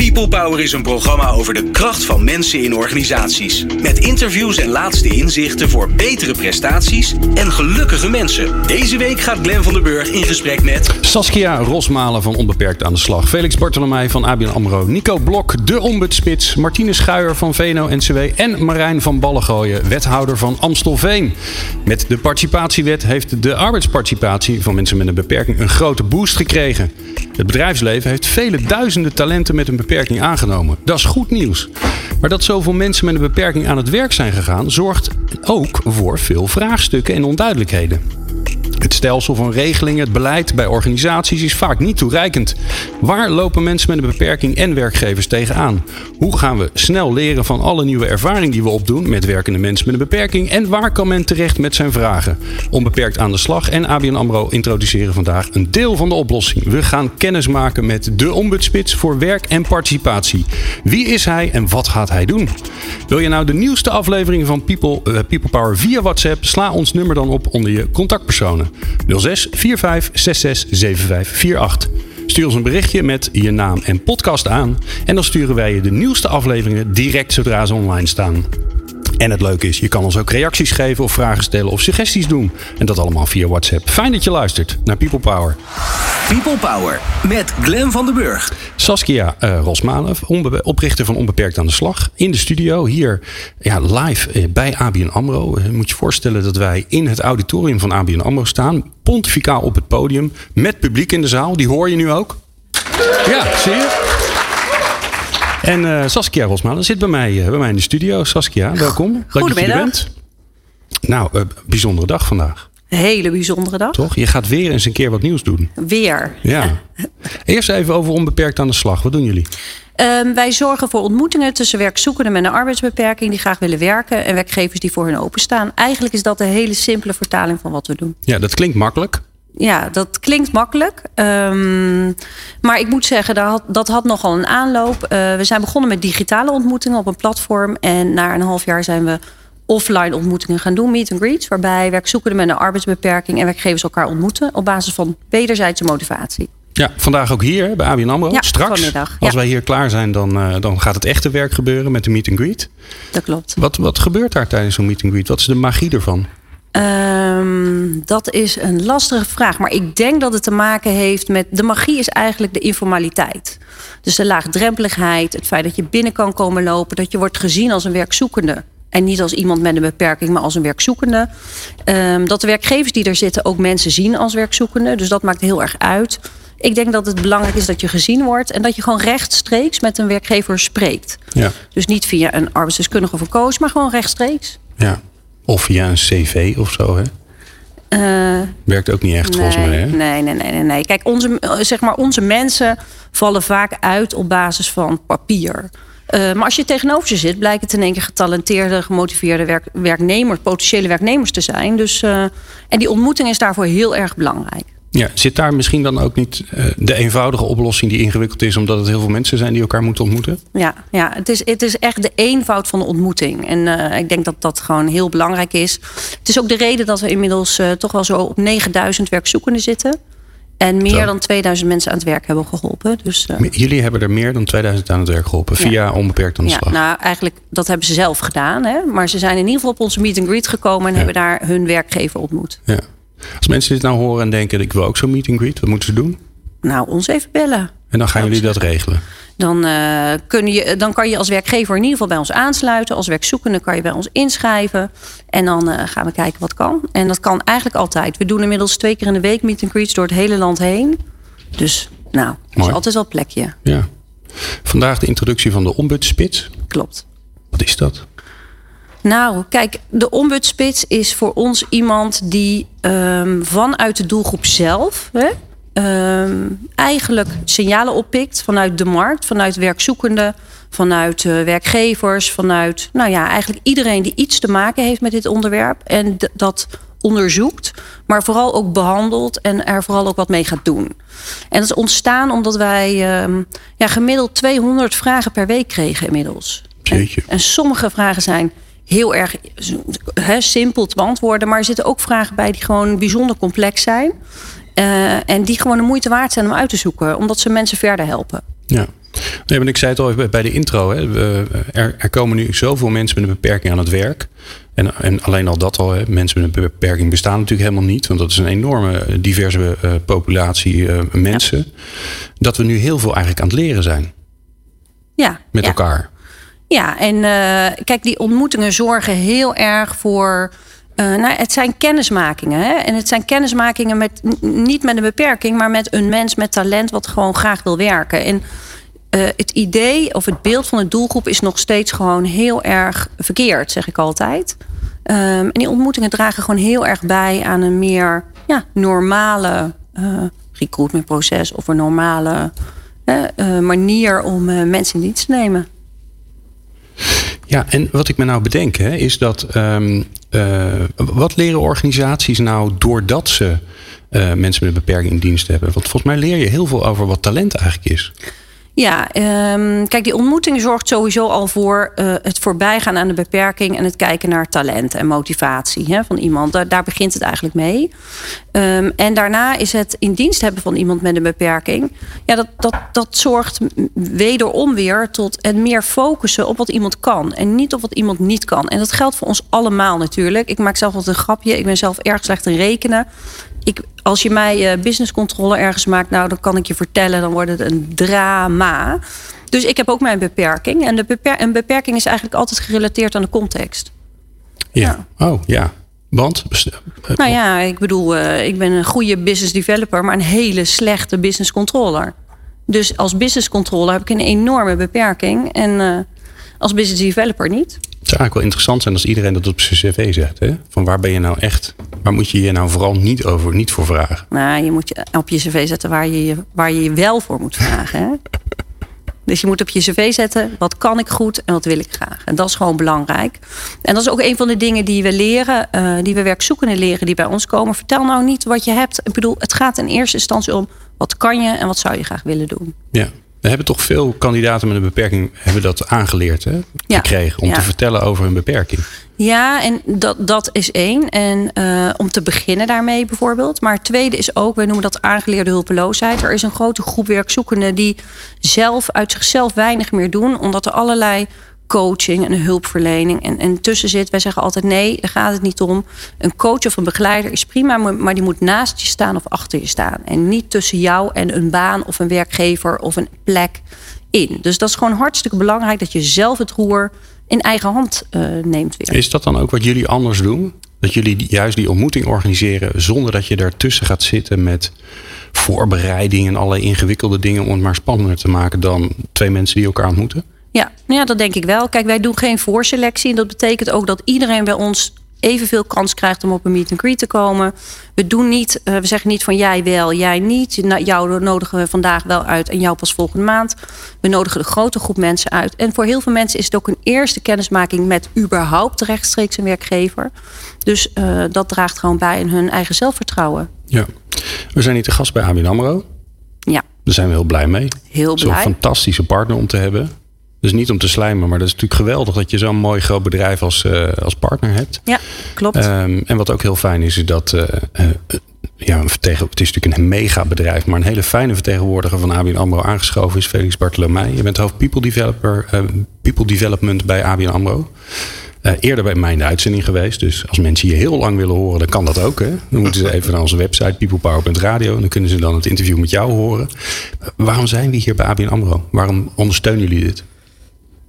People Power is een programma over de kracht van mensen in organisaties. Met interviews en laatste inzichten voor betere prestaties en gelukkige mensen. Deze week gaat Glen van der Burg in gesprek met... Saskia Rosmalen van Onbeperkt aan de Slag. Felix Bartolomei van ABN AMRO. Nico Blok, de Ombudsspits. Martine Schuijer van VNO-NCW. En Marijn van Ballengooien, wethouder van Amstelveen. Met de participatiewet heeft de arbeidsparticipatie van mensen met een beperking een grote boost gekregen. Het bedrijfsleven heeft vele duizenden talenten met een beperking aangenomen. Dat is goed nieuws. Maar dat zoveel mensen met een beperking aan het werk zijn gegaan, zorgt ook voor veel vraagstukken en onduidelijkheden. Het stelsel van regelingen, het beleid bij organisaties is vaak niet toereikend. Waar lopen mensen met een beperking en werkgevers tegenaan? Hoe gaan we snel leren van alle nieuwe ervaring die we opdoen met werkende mensen met een beperking? En waar kan men terecht met zijn vragen? Onbeperkt aan de slag en ABN AMRO introduceren vandaag een deel van de oplossing. We gaan kennis maken met de ombudsspits voor werk en participatie. Wie is hij en wat gaat hij doen? Wil je nou de nieuwste aflevering van People, uh, People Power via WhatsApp? Sla ons nummer dan op onder je contactpersonen. 06 45 66 75 48. Stuur ons een berichtje met je naam en podcast aan. En dan sturen wij je de nieuwste afleveringen direct zodra ze online staan. En het leuke is, je kan ons ook reacties geven of vragen stellen of suggesties doen. En dat allemaal via WhatsApp. Fijn dat je luistert naar People Power. People Power met Glen van den Burg. Saskia uh, oprichter van Onbeperkt aan de Slag. In de studio hier ja, live uh, bij ABN AMRO. Uh, moet je voorstellen dat wij in het auditorium van ABN AMRO staan. Pontificaal op het podium. Met publiek in de zaal. Die hoor je nu ook. Ja, zie je? En uh, Saskia Rosmalen zit bij mij, uh, bij mij in de studio. Saskia, welkom. Leuk dat je er bent. Nou, uh, bijzondere dag vandaag. Een hele bijzondere dag. Toch? Je gaat weer eens een keer wat nieuws doen. Weer. Ja. Eerst even over onbeperkt aan de slag. Wat doen jullie? Um, wij zorgen voor ontmoetingen tussen werkzoekenden met een arbeidsbeperking die graag willen werken en werkgevers die voor hun openstaan. Eigenlijk is dat een hele simpele vertaling van wat we doen. Ja, dat klinkt makkelijk ja, dat klinkt makkelijk. Um, maar ik moet zeggen, dat had, dat had nogal een aanloop. Uh, we zijn begonnen met digitale ontmoetingen op een platform. En na een half jaar zijn we offline ontmoetingen gaan doen, meet and greets. Waarbij werkzoekenden met een arbeidsbeperking en werkgevers elkaar ontmoeten op basis van wederzijdse motivatie. Ja, vandaag ook hier bij ABN AMRO. Ja, Straks, vanmiddag, als wij hier klaar zijn, dan, uh, dan gaat het echte werk gebeuren met de meet and greet. Dat klopt. Wat, wat gebeurt daar tijdens zo'n meet and greet? Wat is de magie ervan? Um, dat is een lastige vraag. Maar ik denk dat het te maken heeft met. De magie is eigenlijk de informaliteit. Dus de laagdrempeligheid, het feit dat je binnen kan komen lopen, dat je wordt gezien als een werkzoekende. En niet als iemand met een beperking, maar als een werkzoekende. Um, dat de werkgevers die er zitten ook mensen zien als werkzoekende. Dus dat maakt heel erg uit. Ik denk dat het belangrijk is dat je gezien wordt en dat je gewoon rechtstreeks met een werkgever spreekt. Ja. Dus niet via een arbeidsdeskundige of een coach, maar gewoon rechtstreeks. Ja. Of via een cv of zo, hè? Uh, Werkt ook niet echt, nee, volgens mij, hè? Nee, nee, nee, nee, nee. Kijk, onze, zeg maar, onze mensen vallen vaak uit op basis van papier. Uh, maar als je tegenover ze zit, blijkt het in één keer getalenteerde, gemotiveerde werk, werknemers, potentiële werknemers te zijn. Dus, uh, en die ontmoeting is daarvoor heel erg belangrijk. Ja, zit daar misschien dan ook niet uh, de eenvoudige oplossing die ingewikkeld is, omdat het heel veel mensen zijn die elkaar moeten ontmoeten? Ja, ja het, is, het is echt de eenvoud van de ontmoeting. En uh, ik denk dat dat gewoon heel belangrijk is. Het is ook de reden dat we inmiddels uh, toch wel zo op 9000 werkzoekenden zitten. En meer zo. dan 2000 mensen aan het werk hebben geholpen. Dus, Jullie hebben er meer dan 2000 aan het werk geholpen via onbeperkt aan de ja, slag. Nou, eigenlijk dat hebben ze zelf gedaan. Hè? Maar ze zijn in ieder geval op onze meet and greet gekomen en ja. hebben daar hun werkgever ontmoet. Ja. Als mensen dit nou horen en denken: ik wil ook zo'n meet and greet, wat moeten ze doen? Nou, ons even bellen. En dan gaan jullie dat regelen? Dan, uh, kun je, dan kan je als werkgever in ieder geval bij ons aansluiten. Als werkzoekende kan je bij ons inschrijven. En dan uh, gaan we kijken wat kan. En dat kan eigenlijk altijd. We doen inmiddels twee keer in de week meet and greets door het hele land heen. Dus nou, er is altijd wel plekje. Ja. Vandaag de introductie van de ombudsspits. Klopt. Wat is dat? Nou, kijk, de ombudsspits is voor ons iemand die um, vanuit de doelgroep zelf hè, um, eigenlijk signalen oppikt vanuit de markt, vanuit werkzoekenden, vanuit uh, werkgevers, vanuit nou ja, eigenlijk iedereen die iets te maken heeft met dit onderwerp en dat onderzoekt, maar vooral ook behandelt en er vooral ook wat mee gaat doen. En dat is ontstaan omdat wij um, ja, gemiddeld 200 vragen per week kregen inmiddels. En, en sommige vragen zijn heel erg he, simpel te beantwoorden. Maar er zitten ook vragen bij die gewoon bijzonder complex zijn. Uh, en die gewoon de moeite waard zijn om uit te zoeken, omdat ze mensen verder helpen. Ja. Nee, maar ik zei het al bij de intro. Hè. Er, er, komen nu zoveel mensen met een beperking aan het werk. En, en alleen al dat al, hè, mensen met een beperking bestaan natuurlijk helemaal niet. Want dat is een enorme diverse uh, populatie uh, mensen. Ja. Dat we nu heel veel eigenlijk aan het leren zijn. Ja. Met ja. elkaar. Ja, en uh, kijk, die ontmoetingen zorgen heel erg voor. Uh, nou, het zijn kennismakingen. Hè? En het zijn kennismakingen met niet met een beperking, maar met een mens met talent wat gewoon graag wil werken. En uh, het idee of het beeld van de doelgroep is nog steeds gewoon heel erg verkeerd, zeg ik altijd. Um, en die ontmoetingen dragen gewoon heel erg bij aan een meer ja, normale recruitmentproces of een normale manier om mensen in dienst te nemen. Ja, en wat ik me nou bedenk is dat. Um, uh, wat leren organisaties nou doordat ze uh, mensen met een beperking in dienst hebben? Want volgens mij leer je heel veel over wat talent eigenlijk is. Ja, um, kijk, die ontmoeting zorgt sowieso al voor uh, het voorbijgaan aan de beperking en het kijken naar talent en motivatie hè, van iemand. Daar, begint het eigenlijk mee. Um, en daarna is het in dienst hebben van iemand met een beperking. Ja, dat, dat, dat zorgt wederom weer tot het meer focussen op wat iemand kan en niet op wat iemand niet kan. En dat geldt voor ons allemaal natuurlijk. Ik maak zelf altijd een grapje. Ik ben zelf erg slecht in rekenen ik, als je mij uh, business controle ergens maakt, nou, dan kan ik je vertellen, dan wordt het een drama. Dus ik heb ook mijn beperking. En de beper een beperking is eigenlijk altijd gerelateerd aan de context. Ja. ja. Oh, ja. Want? Nou ja, ik bedoel, uh, ik ben een goede business developer, maar een hele slechte business controller. Dus als business controller heb ik een enorme beperking. En uh, als business developer niet. Het zou eigenlijk wel interessant zijn als iedereen dat op zijn cv zegt. Hè? Van waar ben je nou echt? Waar moet je je nou vooral niet, over, niet voor vragen? Nou, je moet je op je cv zetten waar je waar je, je wel voor moet vragen. Hè? Dus je moet op je cv zetten, wat kan ik goed en wat wil ik graag. En dat is gewoon belangrijk. En dat is ook een van de dingen die we leren, uh, die we werkzoekenden leren, die bij ons komen. Vertel nou niet wat je hebt. Ik bedoel, het gaat in eerste instantie om wat kan je en wat zou je graag willen doen. Ja. We hebben toch veel kandidaten met een beperking hebben dat aangeleerd hè, ja. gekregen om ja. te vertellen over hun beperking. Ja, en dat, dat is één. En uh, om te beginnen daarmee bijvoorbeeld. Maar het tweede is ook, wij noemen dat aangeleerde hulpeloosheid. Er is een grote groep werkzoekenden die zelf uit zichzelf weinig meer doen, omdat er allerlei coaching en hulpverlening en, en tussen zit. Wij zeggen altijd nee, daar gaat het niet om. Een coach of een begeleider is prima, maar die moet naast je staan of achter je staan. En niet tussen jou en een baan of een werkgever of een plek in. Dus dat is gewoon hartstikke belangrijk dat je zelf het roer in eigen hand uh, neemt weer. Is dat dan ook wat jullie anders doen? Dat jullie juist die ontmoeting organiseren zonder dat je daartussen gaat zitten met voorbereiding en allerlei ingewikkelde dingen om het maar spannender te maken dan twee mensen die elkaar ontmoeten? Ja, ja, dat denk ik wel. Kijk, wij doen geen voorselectie. En dat betekent ook dat iedereen bij ons evenveel kans krijgt om op een meet and greet te komen. We doen niet, uh, we zeggen niet van jij wel, jij niet. Nou, jou nodigen we vandaag wel uit en jou pas volgende maand. We nodigen de grote groep mensen uit. En voor heel veel mensen is het ook een eerste kennismaking met überhaupt rechtstreeks een werkgever. Dus uh, dat draagt gewoon bij aan hun eigen zelfvertrouwen. Ja, we zijn hier te gast bij ABN AMRO. Ja. Daar zijn we heel blij mee. Heel blij. Zo'n fantastische partner om te hebben. Dus niet om te slijmen, maar dat is natuurlijk geweldig dat je zo'n mooi groot bedrijf als, uh, als partner hebt. Ja, klopt. Um, en wat ook heel fijn is, is dat. Uh, uh, ja, het is natuurlijk een mega bedrijf, maar een hele fijne vertegenwoordiger van ABN AMRO aangeschoven is Felix Bartolomei. Je bent hoofd People, Developer, People Development bij ABN AMRO. Uh, eerder bij mij in de uitzending geweest. Dus als mensen je heel lang willen horen, dan kan dat ook. Hè? Dan moeten ze even naar onze website peoplepower.radio. En dan kunnen ze dan het interview met jou horen. Uh, waarom zijn we hier bij ABN AMRO? Waarom ondersteunen jullie dit?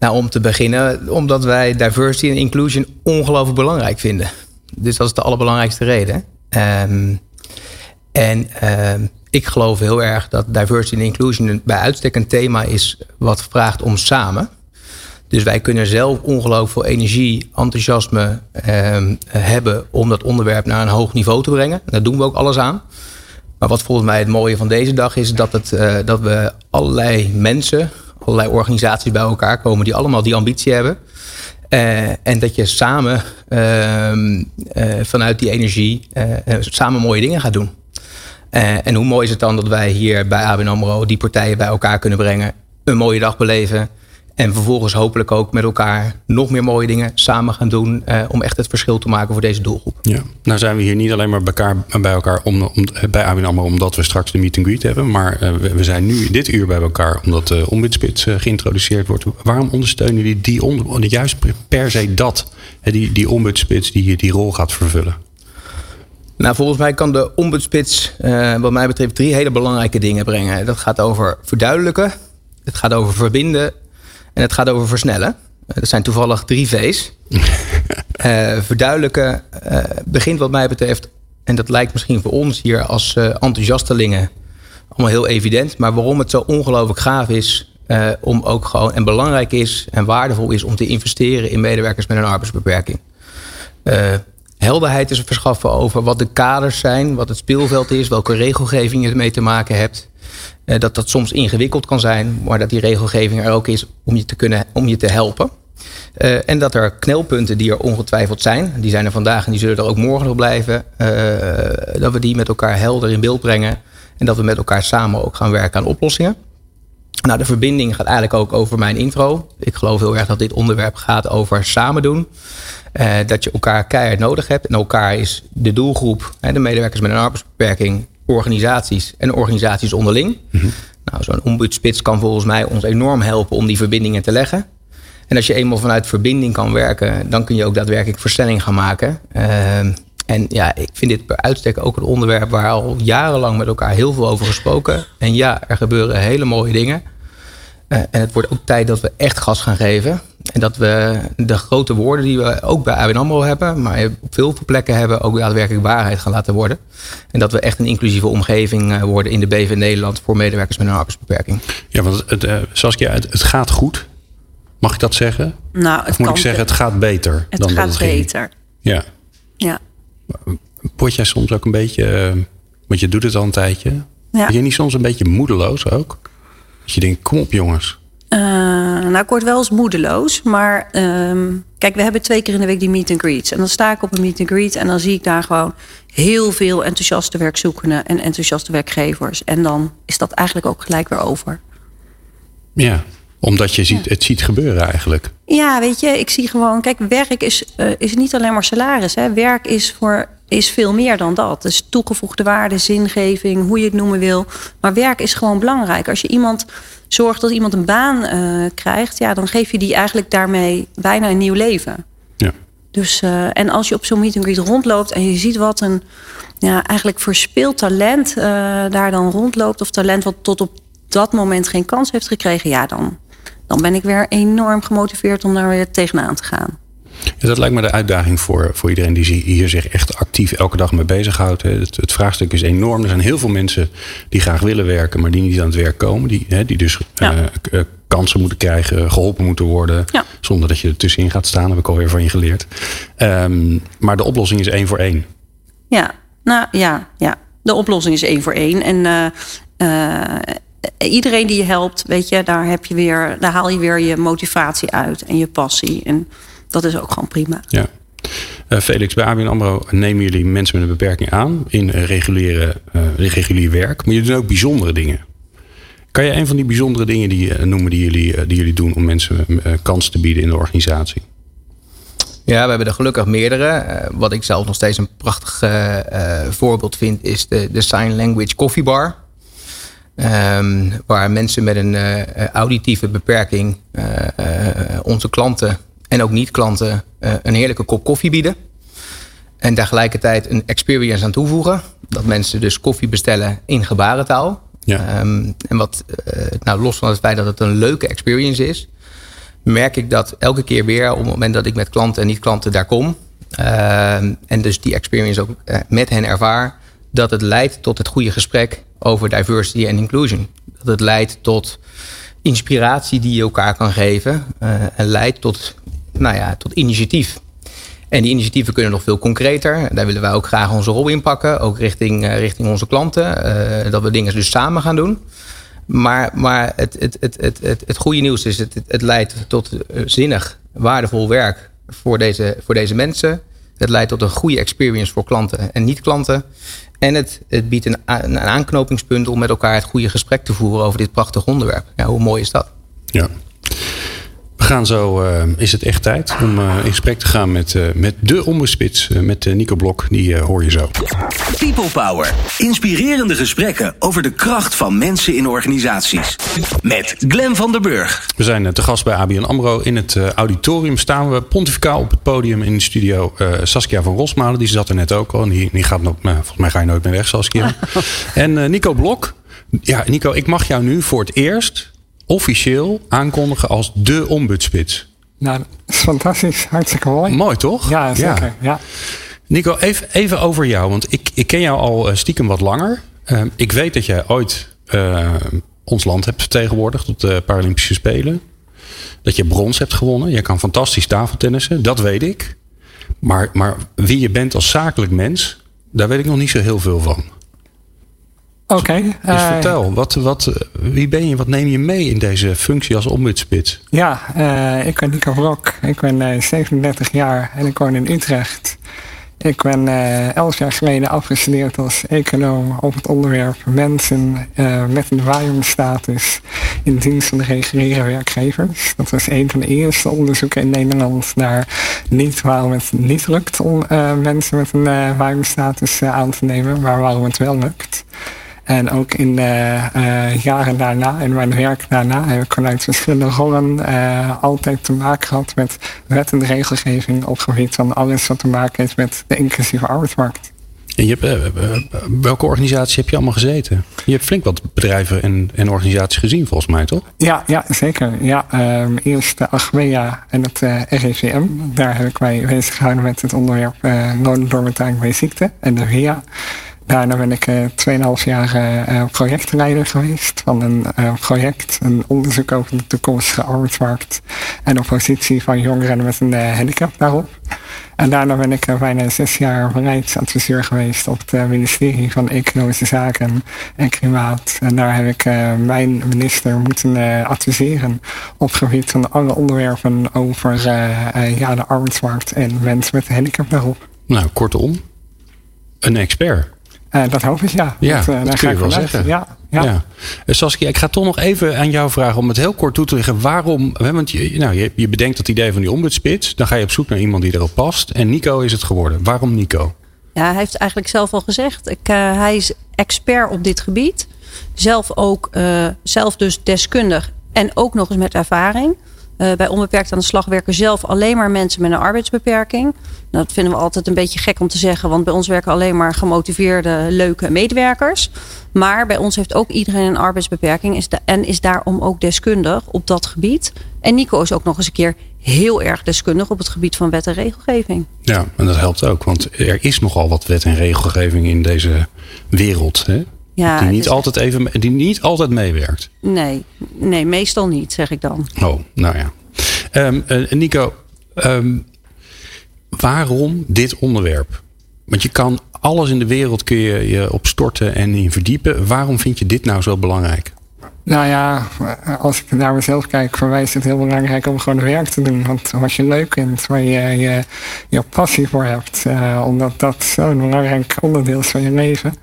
Nou, om te beginnen, omdat wij diversity en inclusion ongelooflijk belangrijk vinden. Dus dat is de allerbelangrijkste reden. Um, en um, ik geloof heel erg dat diversity en inclusion bij uitstek een thema is wat vraagt om samen. Dus wij kunnen zelf ongelooflijk veel energie, enthousiasme um, hebben om dat onderwerp naar een hoog niveau te brengen. Daar doen we ook alles aan. Maar wat volgens mij het mooie van deze dag is dat, het, uh, dat we allerlei mensen, allerlei organisaties bij elkaar komen die allemaal die ambitie hebben. Uh, en dat je samen uh, uh, vanuit die energie samen mooie dingen gaat doen. en hoe mooi is het dan dat wij hier bij ABN AMRO die partijen bij elkaar kunnen brengen. Een mooie dag beleven. En vervolgens hopelijk ook met elkaar nog meer mooie dingen samen gaan doen. Uh, om echt het verschil te maken voor deze doelgroep. Ja, nou zijn we hier niet alleen maar bij elkaar, bij, elkaar om, om, bij ABN AMRO omdat we straks de meet and greet hebben. Maar uh, we, we, zijn nu dit uur bij elkaar omdat de ombudsspits uh, geïntroduceerd wordt. Waarom ondersteunen jullie die onder, juist per se dat? Die, die ombudsspits die die rol gaat vervullen? Nou, volgens mij kan de ombudsspits, uh, wat mij betreft, drie hele belangrijke dingen brengen. Dat gaat over verduidelijken, het gaat over verbinden en het gaat over versnellen. Uh, dat zijn toevallig drie V's. uh, verduidelijken begint wat mij betreft, en dat lijkt misschien voor ons hier als enthousiastelingen allemaal heel evident. Maar waarom het zo ongelooflijk gaaf is om ook gewoon en belangrijk is en waardevol is om te investeren in medewerkers met een arbeidsbeperking helderheid is verschaffen over wat de kaders zijn, wat het speelveld is, welke regelgeving je ermee te maken hebt. Uh, dat dat soms ingewikkeld kan zijn, maar dat die regelgeving er ook is om je te, kunnen, om je te helpen. Uh, en dat er knelpunten die er ongetwijfeld zijn, die zijn er vandaag en die zullen er ook morgen nog blijven, uh, dat we die met elkaar helder in beeld brengen en dat we met elkaar samen ook gaan werken aan oplossingen. Nou, de verbinding gaat eigenlijk ook over mijn intro. Ik geloof heel erg dat dit onderwerp gaat over samen doen. Dat je elkaar keihard nodig hebt. En elkaar is de doelgroep, hè, de medewerkers met een arbeidsbeperking, organisaties en organisaties onderling. Mm -hmm. Nou, zo'n ombudsspits kan volgens mij ons enorm helpen om die verbindingen te leggen. En als je eenmaal vanuit verbinding kan werken, dan kun je ook daadwerkelijk versnelling gaan maken. Uh, en ja, ik vind dit per uitstek ook een onderwerp waar al jarenlang met elkaar heel veel over gesproken. En ja, er gebeuren hele mooie dingen. Uh, en het wordt ook tijd dat we echt gas gaan geven. En dat we de grote woorden die we ook bij ABN AMRO hebben, maar op veel plekken hebben, ook daadwerkelijk waarheid gaan laten worden. En dat we echt een inclusieve omgeving uh, worden in de BV Nederland voor medewerkers met een arbeidsbeperking. Ja, want het, uh, Saskia, het, het gaat goed. Mag ik dat zeggen? Nou, het of moet ik zeggen, het gaat beter het dan gaat dat het beter. Ging? Ja. Ja. Word jij soms ook een beetje, want je doet het al een tijdje. Ja. Ben je niet soms een beetje moedeloos ook? Dat je denkt, kom op jongens. Uh, nou, ik word wel eens moedeloos. Maar um, kijk, we hebben twee keer in de week die meet and greets. En dan sta ik op een meet and greet en dan zie ik daar gewoon heel veel enthousiaste werkzoekenden en enthousiaste werkgevers. En dan is dat eigenlijk ook gelijk weer over. Ja, omdat je ziet, ja. het ziet gebeuren eigenlijk. Ja, weet je, ik zie gewoon, kijk, werk is, uh, is niet alleen maar salaris. Hè. Werk is voor is veel meer dan dat. Dus toegevoegde waarde, zingeving, hoe je het noemen wil. Maar werk is gewoon belangrijk. Als je iemand zorgt dat iemand een baan uh, krijgt, ja, dan geef je die eigenlijk daarmee bijna een nieuw leven. Ja. Dus, uh, en als je op zo'n meet and greet rondloopt en je ziet wat een ja, eigenlijk verspeeld talent uh, daar dan rondloopt, of talent wat tot op dat moment geen kans heeft gekregen, ja, dan, dan ben ik weer enorm gemotiveerd om daar weer tegenaan te gaan. Ja, dat lijkt me de uitdaging voor, voor iedereen die hier zich echt actief elke dag mee bezighoudt. Het, het vraagstuk is enorm. Er zijn heel veel mensen die graag willen werken, maar die niet aan het werk komen. Die, die dus ja. uh, kansen moeten krijgen, geholpen moeten worden. Ja. Zonder dat je er tussenin gaat staan, heb ik alweer van je geleerd. Um, maar de oplossing is één voor één. Ja, nou ja, ja. de oplossing is één voor één. En uh, uh, iedereen die je helpt, weet je, daar, heb je weer, daar haal je weer je motivatie uit en je passie. En dat is ook gewoon prima. Ja. Uh, Felix, bij ABN AMRO nemen jullie mensen met een beperking aan in reguliere, uh, regulier werk. Maar jullie doen ook bijzondere dingen. Kan je een van die bijzondere dingen die, uh, noemen die jullie, die jullie doen om mensen kans te bieden in de organisatie? Ja, we hebben er gelukkig meerdere. wat ik zelf nog steeds een prachtig voorbeeld vind, is de, de Sign Language Coffee Bar. Um, waar mensen met een auditieve beperking onze klanten en ook niet-klanten uh, een heerlijke kop koffie bieden. En tegelijkertijd een experience aan toevoegen. Dat mensen dus koffie bestellen in gebarentaal. Ja. Um, en wat, uh, nou, los van het feit dat het een leuke experience is, merk ik dat elke keer weer op het moment dat ik met klanten en niet-klanten daar kom. Uh, en dus die experience ook uh, met hen ervaar, dat het leidt tot het goede gesprek over diversity en inclusion. Dat het leidt tot inspiratie die je elkaar kan geven en leidt tot nou ja, tot initiatief. En die initiatieven kunnen nog veel concreter. Daar willen wij ook graag onze rol in pakken. Ook richting, uh, richting onze klanten. Uh, dat we dingen dus samen gaan doen. Maar, maar het, het, het, het, het, het goede nieuws is, het, het leidt tot zinnig, waardevol werk voor deze, voor deze mensen. Het leidt tot een goede experience voor klanten en niet-klanten. En het, het biedt een, een aanknopingspunt om met elkaar het goede gesprek te voeren over dit prachtige onderwerp. Ja, hoe mooi is dat? Ja. Gaan zo, uh, is het echt tijd om uh, in gesprek te gaan met, uh, met de ombudsspits, met Nico Blok. Die hoor je zo. People Power. Inspirerende gesprekken over de kracht van mensen in organisaties. Met Glen van der Burg. We zijn te gast bij ABN AMRO. In het auditorium staan we pontificaal op het podium in de studio. Saskia van Rosmalen, die zat er net ook al. En die, die gaat nog, volgens mij ga je nooit meer weg, Saskia. en Nico Blok. Ja, Nico, ik mag jou nu voor het eerst officieel aankondigen als de ombudsspits. Nou, dat is fantastisch. Hartstikke mooi. Mooi toch? Ja, zeker. Ja. Nico, even, even over jou. Want ik, ik ken jou al eh, stiekem wat langer. Uh, ik weet dat jij ooit uh, ons land hebt vertegenwoordigd op de Paralympische Spelen. Dat je brons hebt gewonnen. Je kan fantastisch tafeltennissen. Dat weet ik. Maar, maar wie je bent als zakelijk mens, daar weet ik nog niet zo heel veel van. Oké. Okay, dus uh, vertel, wat, wat, wie ben je? Wat neem je mee in deze functie als ombudsspits? Ja, uh, ik ben Nico Brok. Ik ben uh, eh, 37 jaar en ik woon in Utrecht. Ik ben elf jaar geleden afgestudeerd als econoom op het onderwerp mensen met een waaierstatus in dienst van de reguliere werkgevers. Dat was een van de eerste onderzoeken in Nederland naar niet waarom het niet lukt om mensen met een waaierstatus aan te nemen, maar waarom het wel lukt. En ook in de uh, jaren daarna, in mijn werk daarna, heb ik vanuit verschillende rollen uh, altijd te maken gehad met wet en regelgeving op gebied van alles wat te maken heeft met de inclusieve arbeidsmarkt. En je hebt, uh, welke organisatie heb je allemaal gezeten? Je hebt flink wat bedrijven en, en organisaties gezien, volgens mij, toch? Ja, ja zeker. Ja, um, eerst de Achmea en het RIVM. Daar heb ik mij bezig gehouden met het onderwerp uh, bij ziekte en de VIA. Daarna ben ik uh, 2,5 jaar uh, projectleider geweest van een project, een onderzoek over de toekomstige arbeidsmarkt en de positie van jongeren met een handicap daarop. En daarna ben ik bijna zes jaar beleidsadviseur geweest op het ministerie van Economische Zaken en Klimaat. En daar heb ik mijn minister moeten adviseren op gebied van alle onderwerpen over ja, de arbeidsmarkt en mensen met een handicap daarop. Nou, kortom, een expert. Uh, dat hoop ik, ja. Ja, dat, uh, dat kun je wel zeggen. Ja, ja. ja. Uh, Saskia, ik ga toch nog even aan jou vragen om het heel kort toe te leggen. Waarom, want je, nou, je, je bedenkt dat idee van die ombudsspits. Dan ga je op zoek naar iemand die erop past. En Nico is het geworden. Waarom Nico? Ja, hij heeft eigenlijk zelf al gezegd. Ik, hij is expert op dit gebied. Zelf ook, zelf dus deskundig. En ook nog eens met ervaring. Uh, bij Onbeperkt aan de Slag werken zelf alleen maar mensen met een arbeidsbeperking. Dat vinden we altijd een beetje gek om te zeggen, want bij ons werken alleen maar gemotiveerde, leuke medewerkers. Maar bij ons heeft ook iedereen een arbeidsbeperking en is daarom ook deskundig op dat gebied. En Nico is ook nog eens een keer heel erg deskundig op het gebied van wet en regelgeving. Ja, en dat helpt ook, want er is nogal wat wet en regelgeving in deze wereld. Hè? Ja, die, niet altijd even, die niet altijd meewerkt. Nee, nee, meestal niet, zeg ik dan. Oh, nou ja. Um, uh, Nico, um, waarom dit onderwerp? Want je kan alles in de wereld kun je, je opstorten en in verdiepen. Waarom vind je dit nou zo belangrijk? Nou ja, als ik naar mezelf kijk, voor mij is het heel belangrijk om gewoon werk te doen. Want wat je leuk vindt, waar je je, je passie voor hebt. Uh, omdat dat zo'n belangrijk onderdeel is van je leven.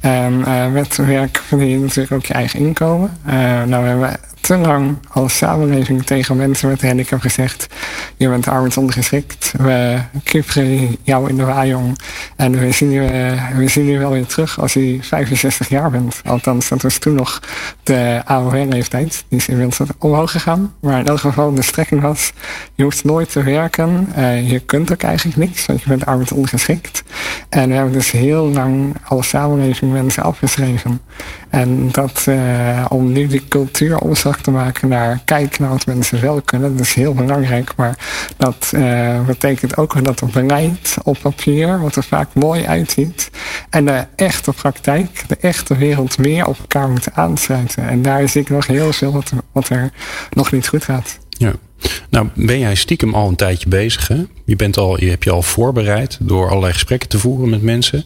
En uh, met werk verdien je natuurlijk ook je eigen inkomen. Uh, nou, we hebben te lang als samenleving tegen mensen met een handicap gezegd: je bent arbeidsongeschikt. We kieperen jou in de waaijong. En we zien, je, we zien je wel weer terug als je 65 jaar bent. Althans, dat was toen nog de AOW-leeftijd. Die is inmiddels omhoog gegaan. Maar in elk geval, de strekking was: je hoeft nooit te werken. Uh, je kunt ook eigenlijk niks, want je bent arbeidsongeschikt. En we hebben dus heel lang als samenleving mensen afgeschreven. En dat uh, om nu die cultuur omslag te maken naar kijk naar wat mensen wel kunnen, dat is heel belangrijk. Maar dat uh, betekent ook dat het beleid op papier, wat er vaak mooi uitziet, en de echte praktijk, de echte wereld meer op elkaar moeten aansluiten. En daar zie ik nog heel veel wat er, wat er nog niet goed gaat. Ja. Nou, ben jij stiekem al een tijdje bezig. Hè? Je, bent al, je hebt je al voorbereid door allerlei gesprekken te voeren met mensen.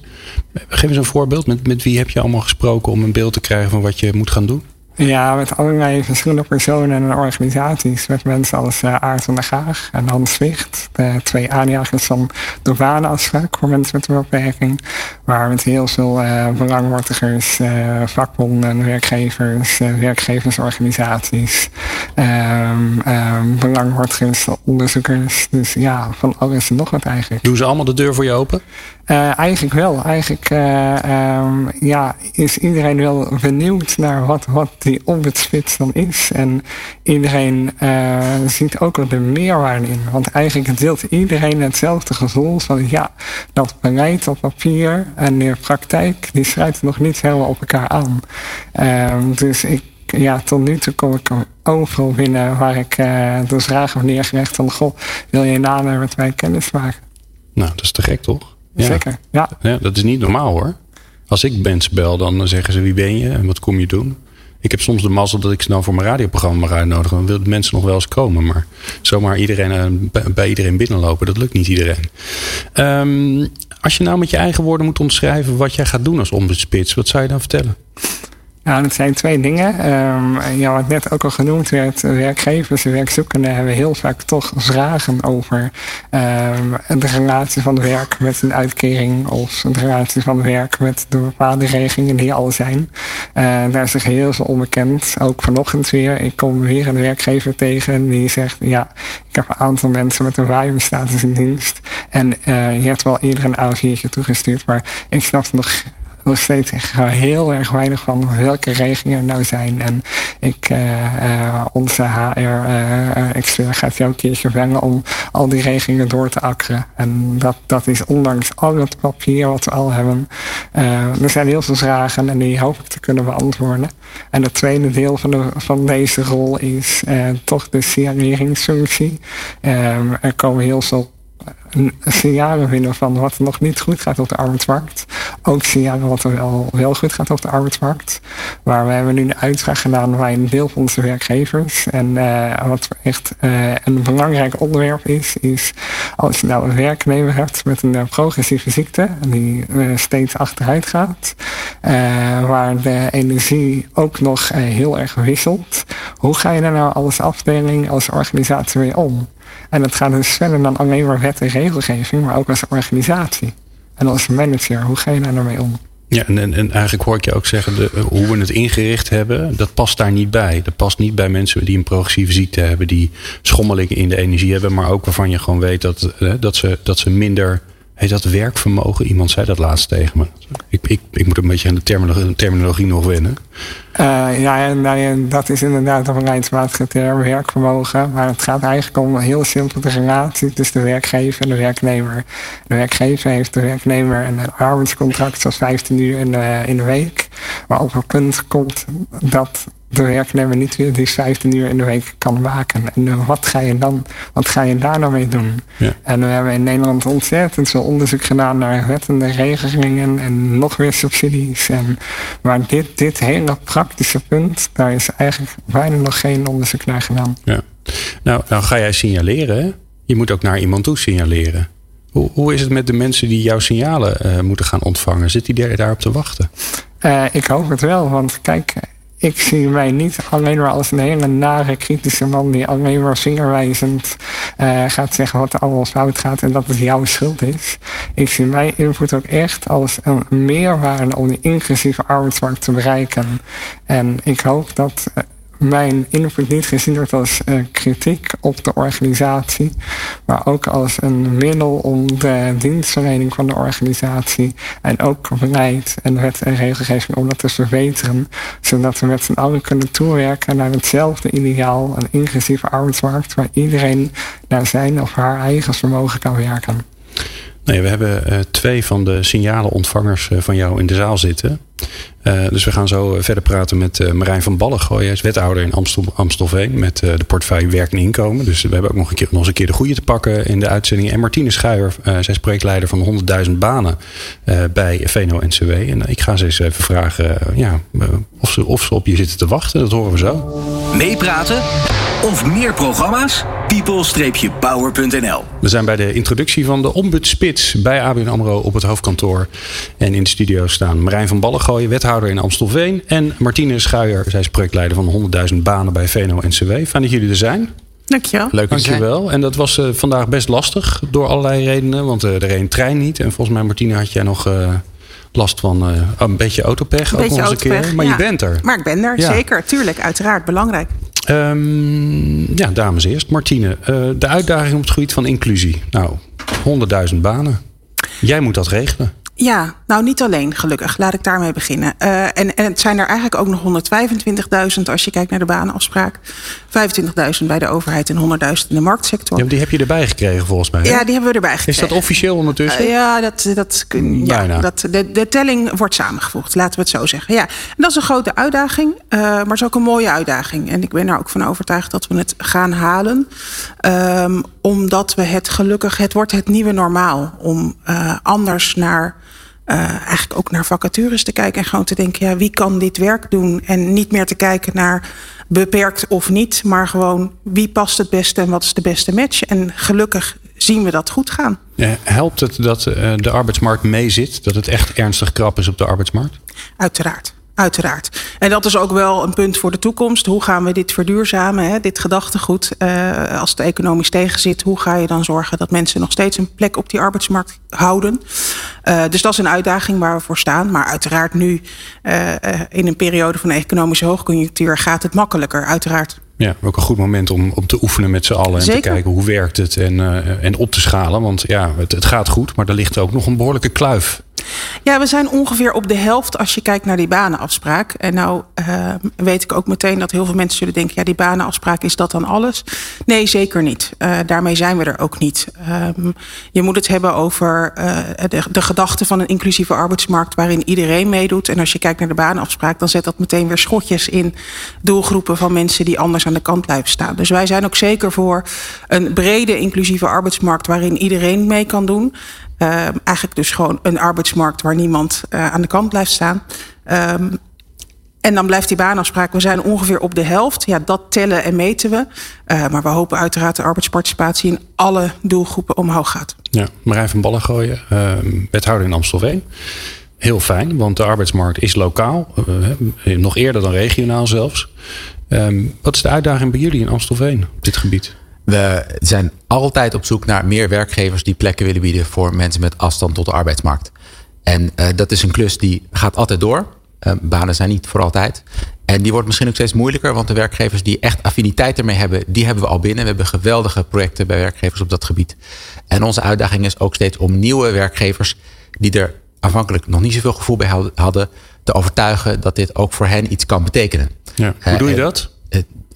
Geef eens een voorbeeld. Met, met wie heb je allemaal gesproken om een beeld te krijgen van wat je moet gaan doen? Ja, met allerlei verschillende personen en organisaties. Met mensen als uh, Aart van der Gaag en Hans Zwicht. De twee aanjagers van de banenafspraak voor mensen met een beperking. Waar met heel veel uh, belangwortigers, uh, vakbonden, werkgevers, werkgeversorganisaties, um, um, belangwortigers, onderzoekers. Dus ja, van alles en nog wat eigenlijk. Doen ze allemaal de deur voor je open? Uh, eigenlijk wel. Eigenlijk um, ja, is iedereen wel benieuwd naar wat, wat die ombudsspits dan is. En iedereen uh, ziet ook wel de meerwaarde in. Want eigenlijk deelt iedereen hetzelfde gevoel van ja, dat beleid op papier en de praktijk, die sluiten nog niet helemaal op elkaar aan. dus ik ja, tot nu toe kom ik overal binnen waar ik uh, dus graag heb neergelegd van goh, wil je nader met mij kennis maken? Nou, dat is te gek toch? Ja. Zeker, ja. ja. Dat is niet normaal hoor. Als ik mensen bel, dan zeggen ze wie ben je en wat kom je doen. Ik heb soms de mazzel dat ik snel voor mijn radioprogramma mag uitnodigen. Dan willen mensen nog wel eens komen. Maar zomaar iedereen, eh, bij iedereen binnenlopen, dat lukt niet iedereen. Um, als je nou met je eigen woorden moet omschrijven wat jij gaat doen als ombudsspits, wat zou je dan vertellen? Nou, dat zijn twee dingen. Um, ja, wat net ook al genoemd werd, werkgevers en werkzoekenden hebben heel vaak toch vragen over um, de relatie van werk met een uitkering of de relatie van werk met de bepaalde regelingen die al zijn. Uh, daar is er heel veel onbekend. Ook vanochtend weer. Ik kom weer een werkgever tegen die zegt, ja, ik heb een aantal mensen met een waaienstatus in dienst. En uh, je hebt wel eerder een A4'tje toegestuurd, maar ik snap nog nog steeds heel erg weinig van welke regelingen er nou zijn. En ik, uh, uh, onze HR-expert uh, gaat jou keertje brengen om al die regelingen door te akkeren. En dat, dat is ondanks al het papier wat we al hebben. er zijn heel veel vragen en die hoop ik te kunnen beantwoorden. En het tweede deel van, de, van deze rol is toch de signaleringsfunctie. er komen heel veel signalen vinden van wat er nog niet goed gaat op de arbeidsmarkt. Ook signalen wat er wel, wel goed gaat op de arbeidsmarkt. Maar we hebben nu een uitvraag gedaan bij een deel van onze werkgevers. En uh, wat echt uh, een belangrijk onderwerp is, is als je nou een werknemer hebt met een uh, progressieve ziekte, die steeds achteruit gaat, waar de energie ook nog heel erg wisselt. Hoe ga je daar nou als afdeling, als organisatie mee om? En dat gaat dus verder dan alleen maar wet en regelgeving, maar ook als organisatie. En als manager, hoe ga je daar nou mee om? Ja, en, en, eigenlijk hoor ik je ook zeggen, de, hoe we het ingericht hebben, dat past daar niet bij. Dat past niet bij mensen die een progressieve ziekte hebben, die schommelingen in de energie hebben, maar ook waarvan je gewoon weet dat, dat, ze, dat ze minder Heet dat werkvermogen? Iemand zei dat laatst tegen me. Ik, ik, ik moet een beetje aan de terminologie, terminologie nog wennen. Uh, ja, nou dat is inderdaad een beleidsmatige term, werkvermogen. Maar het gaat eigenlijk om een heel simpel de relatie tussen de werkgever en de werknemer. De werkgever heeft de werknemer een arbeidscontract van 15 uur in de, in de week. Maar op een punt komt dat de werknemer niet weer die 15 uur in de week kan maken. En eh, wat ga je dan, wat ga je daar nou mee doen? Ja. En we hebben in Nederland ontzettend veel onderzoek gedaan naar wettende regelingen en nog weer subsidies. En, maar dit, dit hele praktische punt, daar is eigenlijk bijna nog geen onderzoek naar gedaan. Ja. Nou, nou ga jij signaleren. Je moet ook naar iemand toe signaleren. Hoe, is het met de mensen die jouw signalen uh, moeten gaan ontvangen? Zit die daarop te wachten? Uh, ik hoop het wel, want kijk, ik zie mij niet alleen maar als een hele nare, kritische man die alleen maar vingerwijzend uh, gaat zeggen wat er allemaal fout gaat en dat het jouw schuld is. Ik zie mijn input ook echt als een meerwaarde om die inclusieve arbeidsmarkt te bereiken. En ik hoop dat mijn input niet gezien wordt als uh, kritiek op de organisatie, maar ook als een middel om de dienstverlening van de organisatie en ook beleid en wet en regelgeving om dat te verbeteren, zodat we met z'n allen kunnen toewerken naar hetzelfde ideaal, een inclusieve arbeidsmarkt waar iedereen naar zijn of haar eigen vermogen kan werken. Nee, we hebben uh, twee van de signalenontvangers uh, van jou in de zaal zitten. Uh, dus we gaan zo verder praten met Marijn van Ballengooi. Hij is wethouder in Amstel, Amstelveen met de portefeuille werk en inkomen. Dus we hebben ook nog, een keer, nog eens een keer de goede te pakken in de uitzending. En Martine Schuijer, zij is projectleider van 100.000 banen bij VNO-NCW. En ik ga ze eens even vragen ja, of, ze, of ze op je zitten te wachten. Dat horen we zo. Meepraten of meer programma's? people-power.nl. We zijn bij de introductie van de ombudsspits bij ABN AMRO op het hoofdkantoor. En in de studio staan Marijn van Ballengooien, wethouder in Amstelveen. En Martine Schuijer, zij is projectleider van 100.000 banen bij VNO-NCW. Fijn dat jullie er zijn. Dankjewel. Leuk Dankjewel. En dat was uh, vandaag best lastig door allerlei redenen. Want uh, er reed een trein niet. En volgens mij, Martine, had jij nog... Uh, last van uh, een beetje autopech. Een beetje ook nog eens een keer. Maar ja. je bent er. Maar ik ben er, ja. zeker. Tuurlijk, uiteraard. Belangrijk. Um, ja, dames eerst. Martine, uh, de uitdaging op het gebied van inclusie. Nou, 100.000 banen. Jij moet dat regelen. Ja, nou niet alleen gelukkig. Laat ik daarmee beginnen. Uh, en, en het zijn er eigenlijk ook nog 125.000 als je kijkt naar de banenafspraak. 25.000 bij de overheid en 100.000 in de marktsector. Ja, die heb je erbij gekregen volgens mij. Hè? Ja, die hebben we erbij gekregen. Is dat officieel ondertussen? Uh, ja, dat, dat, ja, Bijna. dat, de, de telling wordt samengevoegd, laten we het zo zeggen. Ja, en dat is een grote uitdaging, uh, maar het is ook een mooie uitdaging. En ik ben er ook van overtuigd dat we het gaan halen. Um, omdat we het gelukkig, het wordt het nieuwe normaal om uh, anders naar eigenlijk ook naar vacatures te kijken. En gewoon te denken, ja, wie kan dit werk doen? En niet meer te kijken naar beperkt of niet. Maar gewoon wie past het beste en wat is de beste match? En gelukkig zien we dat goed gaan. Ja, helpt het dat uh, de arbeidsmarkt meezit? Dat het echt ernstig krap is op de arbeidsmarkt? Uiteraard. Uiteraard. En dat is ook wel een punt voor de toekomst. Hoe gaan we dit verduurzamen, hè? dit gedachtegoed? Uh, als het economisch tegenzit, hoe ga je dan zorgen dat mensen nog steeds een plek op die arbeidsmarkt houden? Uh, dus dat is een uitdaging waar we voor staan. Maar uiteraard nu, uh, in een periode van economische hoogconjunctuur, gaat het makkelijker. Uiteraard. Ja, ook een goed moment om, om te oefenen met z'n allen. En Zeker. te kijken hoe werkt het en, en op te schalen. Want ja, het, het gaat goed, maar er ligt ook nog een behoorlijke kluif. Ja, we zijn ongeveer op de helft als je kijkt naar die banenafspraak. En nou uh, weet ik ook meteen dat heel veel mensen zullen denken... ja, die banenafspraak, is dat dan alles? Nee, zeker niet. Uh, daarmee zijn we er ook niet. Um, je moet het hebben over uh, de, de gedachte van een inclusieve arbeidsmarkt... waarin iedereen meedoet. En als je kijkt naar de banenafspraak... dan zet dat meteen weer schotjes in doelgroepen van mensen... die anders aan de kant blijven staan. Dus wij zijn ook zeker voor een brede inclusieve arbeidsmarkt... waarin iedereen mee kan doen... Uh, eigenlijk dus gewoon een arbeidsmarkt waar niemand uh, aan de kant blijft staan. Um, en dan blijft die baanafspraak, we zijn ongeveer op de helft. Ja, dat tellen en meten we. Uh, maar we hopen uiteraard de arbeidsparticipatie in alle doelgroepen omhoog gaat. Ja, Marijn van Ballengooien, uh, wethouder in Amstelveen. Heel fijn, want de arbeidsmarkt is lokaal. Uh, nog eerder dan regionaal zelfs. Wat is de uitdaging bij jullie in Amstelveen op dit gebied? We zijn altijd op zoek naar meer werkgevers die plekken willen bieden voor mensen met afstand tot de arbeidsmarkt. En uh, dat is een klus die gaat altijd door. Uh, banen zijn niet voor altijd. En die wordt misschien ook steeds moeilijker, want de werkgevers die echt affiniteit ermee hebben, die hebben we al binnen. We hebben geweldige projecten bij werkgevers op dat gebied. En onze uitdaging is ook steeds om nieuwe werkgevers die er aanvankelijk nog niet zoveel gevoel bij hadden, te overtuigen dat dit ook voor hen iets kan betekenen. Ja, hoe doe je dat?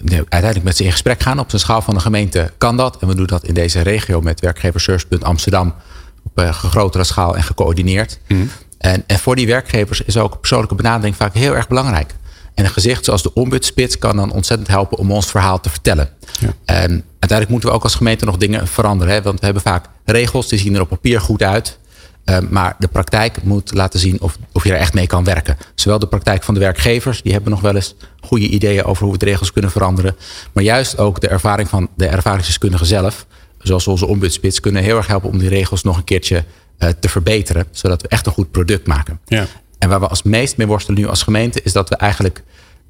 Uiteindelijk met ze in gesprek gaan. Op de schaal van de gemeente kan dat. En we doen dat in deze regio met werkgeverservice.nl Amsterdam op een grotere schaal en gecoördineerd. Mm. En, en voor die werkgevers is ook persoonlijke benadering vaak heel erg belangrijk. En een gezicht zoals de ombudsspits kan dan ontzettend helpen om ons verhaal te vertellen. Ja. En uiteindelijk moeten we ook als gemeente nog dingen veranderen. Hè? Want we hebben vaak regels, die zien er op papier goed uit. Uh, maar de praktijk moet laten zien of, of je er echt mee kan werken. Zowel de praktijk van de werkgevers, die hebben nog wel eens goede ideeën over hoe we de regels kunnen veranderen. Maar juist ook de ervaring van de ervaringsdeskundigen zelf, zoals onze ombudsspits, kunnen heel erg helpen om die regels nog een keertje uh, te verbeteren. Zodat we echt een goed product maken. Ja. En waar we als meest mee worstelen nu als gemeente, is dat we eigenlijk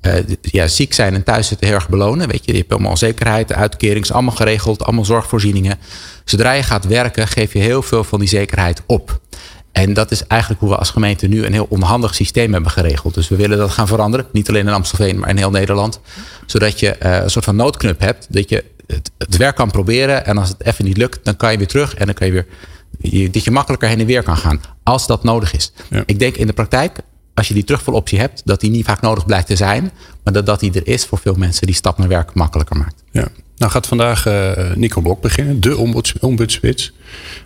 uh, ja, ziek zijn en thuis zitten heel erg belonen. Weet je, je hebt allemaal zekerheid, uitkering is allemaal geregeld, allemaal zorgvoorzieningen. Zodra je gaat werken, geef je heel veel van die zekerheid op. En dat is eigenlijk hoe we als gemeente nu een heel onhandig systeem hebben geregeld. Dus we willen dat gaan veranderen. Niet alleen in Amstelveen, maar in heel Nederland. Zodat je uh, een soort van noodknup hebt. Dat je het, het, werk kan proberen. En als het even niet lukt, dan kan je weer terug. En dan kan je weer. Je, dat je makkelijker heen en weer kan gaan. Als dat nodig is. Ja. Ik denk in de praktijk, als je die terugvaloptie hebt, dat die niet vaak nodig blijkt te zijn. Maar dat, dat die er is voor veel mensen die stap naar werk makkelijker maakt. Ja. Nou gaat vandaag uh, Nico Blok beginnen, de ombuds.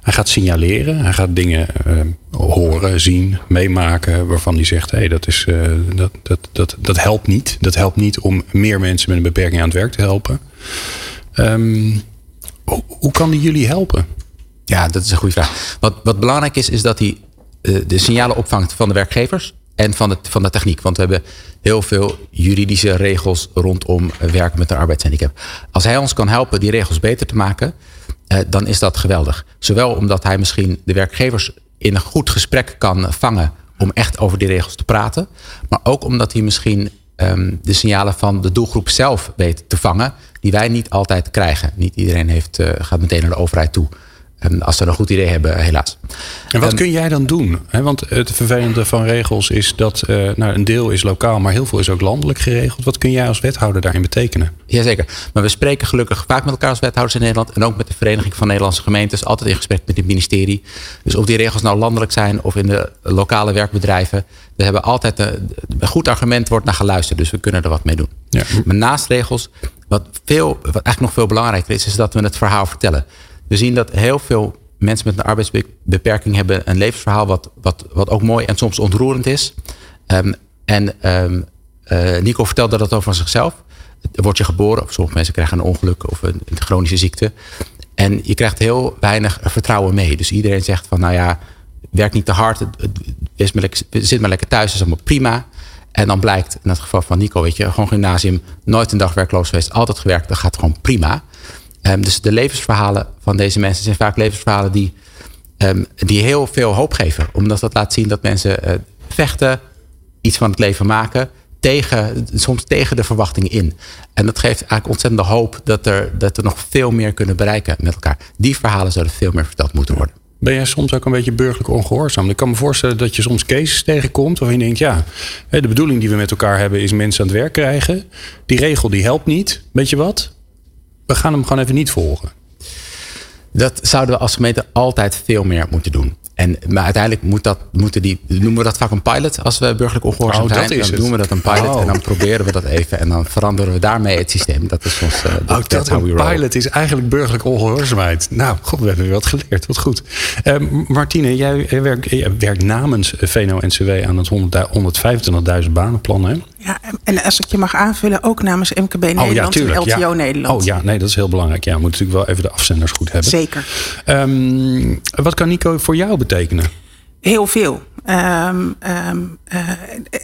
Hij gaat signaleren, hij gaat dingen uh, horen, zien, meemaken... waarvan hij zegt, hé, hey, dat, is, uh, dat, dat, dat, dat helpt niet. Dat helpt niet om meer mensen met een beperking aan het werk te helpen. Um, hoe, hoe kan die jullie helpen? Ja, dat is een goede vraag. Wat, wat belangrijk is, is dat hij de signalen opvangt van de werkgevers... en van de, van de techniek. Want we hebben heel veel juridische regels rondom werken met een arbeidshandicap. Als hij ons kan helpen die regels beter te maken, eh, dan is dat geweldig. Zowel omdat hij misschien de werkgevers in een goed gesprek kan vangen om echt over die regels te praten. Maar ook omdat hij misschien ehm, de signalen van de doelgroep zelf weet te vangen, die wij niet altijd krijgen. Niet iedereen heeft, uh, gaat meteen naar de overheid toe. En als ze een goed idee hebben, helaas. En wat kun jij dan doen? want het vervelende van regels is dat uh, nou, een deel is lokaal, maar heel veel is ook landelijk geregeld. Wat kun jij als wethouder daarin betekenen? Jazeker. Maar we spreken gelukkig vaak met elkaar als wethouders in Nederland. En ook met de Vereniging van Nederlandse Gemeentes. Altijd in gesprek met het ministerie. Dus of die regels nou landelijk zijn of in de lokale werkbedrijven. We hebben altijd een, goed argument wordt naar geluisterd. Dus we kunnen er wat mee doen. Ja. Maar naast regels, wat, veel, wat eigenlijk nog veel belangrijker is, is dat we het verhaal vertellen. We zien dat heel veel mensen met een arbeidsbeperking hebben een levensverhaal wat, wat, wat ook mooi en soms ontroerend is. Um, en um, uh, Nico vertelde dat over zichzelf. Word je geboren, of sommige mensen krijgen een ongeluk of een, chronische ziekte. En je krijgt heel weinig vertrouwen mee. Dus iedereen zegt van, nou ja, werk niet te hard. Zit maar lekker thuis, is allemaal prima. En dan blijkt, in het geval van Nico, weet je, gewoon gymnasium, nooit een dag werkloos geweest, altijd gewerkt, dat gaat gewoon prima. Um, dus de levensverhalen van deze mensen zijn vaak levensverhalen die, um, die heel veel hoop geven. Omdat dat laat zien dat mensen uh, vechten, iets van het leven maken, tegen, soms tegen de verwachtingen in. En dat geeft eigenlijk ontzettende hoop dat er, dat er nog veel meer kunnen bereiken met elkaar. Die verhalen zouden veel meer verteld moeten worden. Ben jij soms ook een beetje burgerlijk ongehoorzaam? Ik kan me voorstellen dat je soms cases tegenkomt waarvan je denkt, ja, de bedoeling die we met elkaar hebben is mensen aan het werk krijgen. Die regel die helpt niet. Weet je wat? We gaan hem gewoon even niet volgen. Dat zouden we als gemeente altijd veel meer moeten doen. En, maar uiteindelijk moet dat, moeten die, noemen we dat vaak een pilot als we burgerlijk ongehoorzaam oh, zijn. dan noemen we dat een pilot oh. en dan proberen we dat even en dan veranderen we daarmee het systeem. Dat is ons. Uh, oh, dat een pilot is eigenlijk burgerlijk ongehoorzaamheid. Nou, god, we hebben wat geleerd. Wat goed. Uh, Martine, jij werkt, werkt namens VNO-NCW aan het 125.000 banenplan. Hè? Ja, en als ik je mag aanvullen, ook namens MKB Nederland en LTO Nederland. Oh ja, nee, dat is heel belangrijk. Ja, we moeten natuurlijk wel even de afzenders goed hebben. Zeker. Um, wat kan Nico voor jou betekenen? Heel veel. Um, um, uh,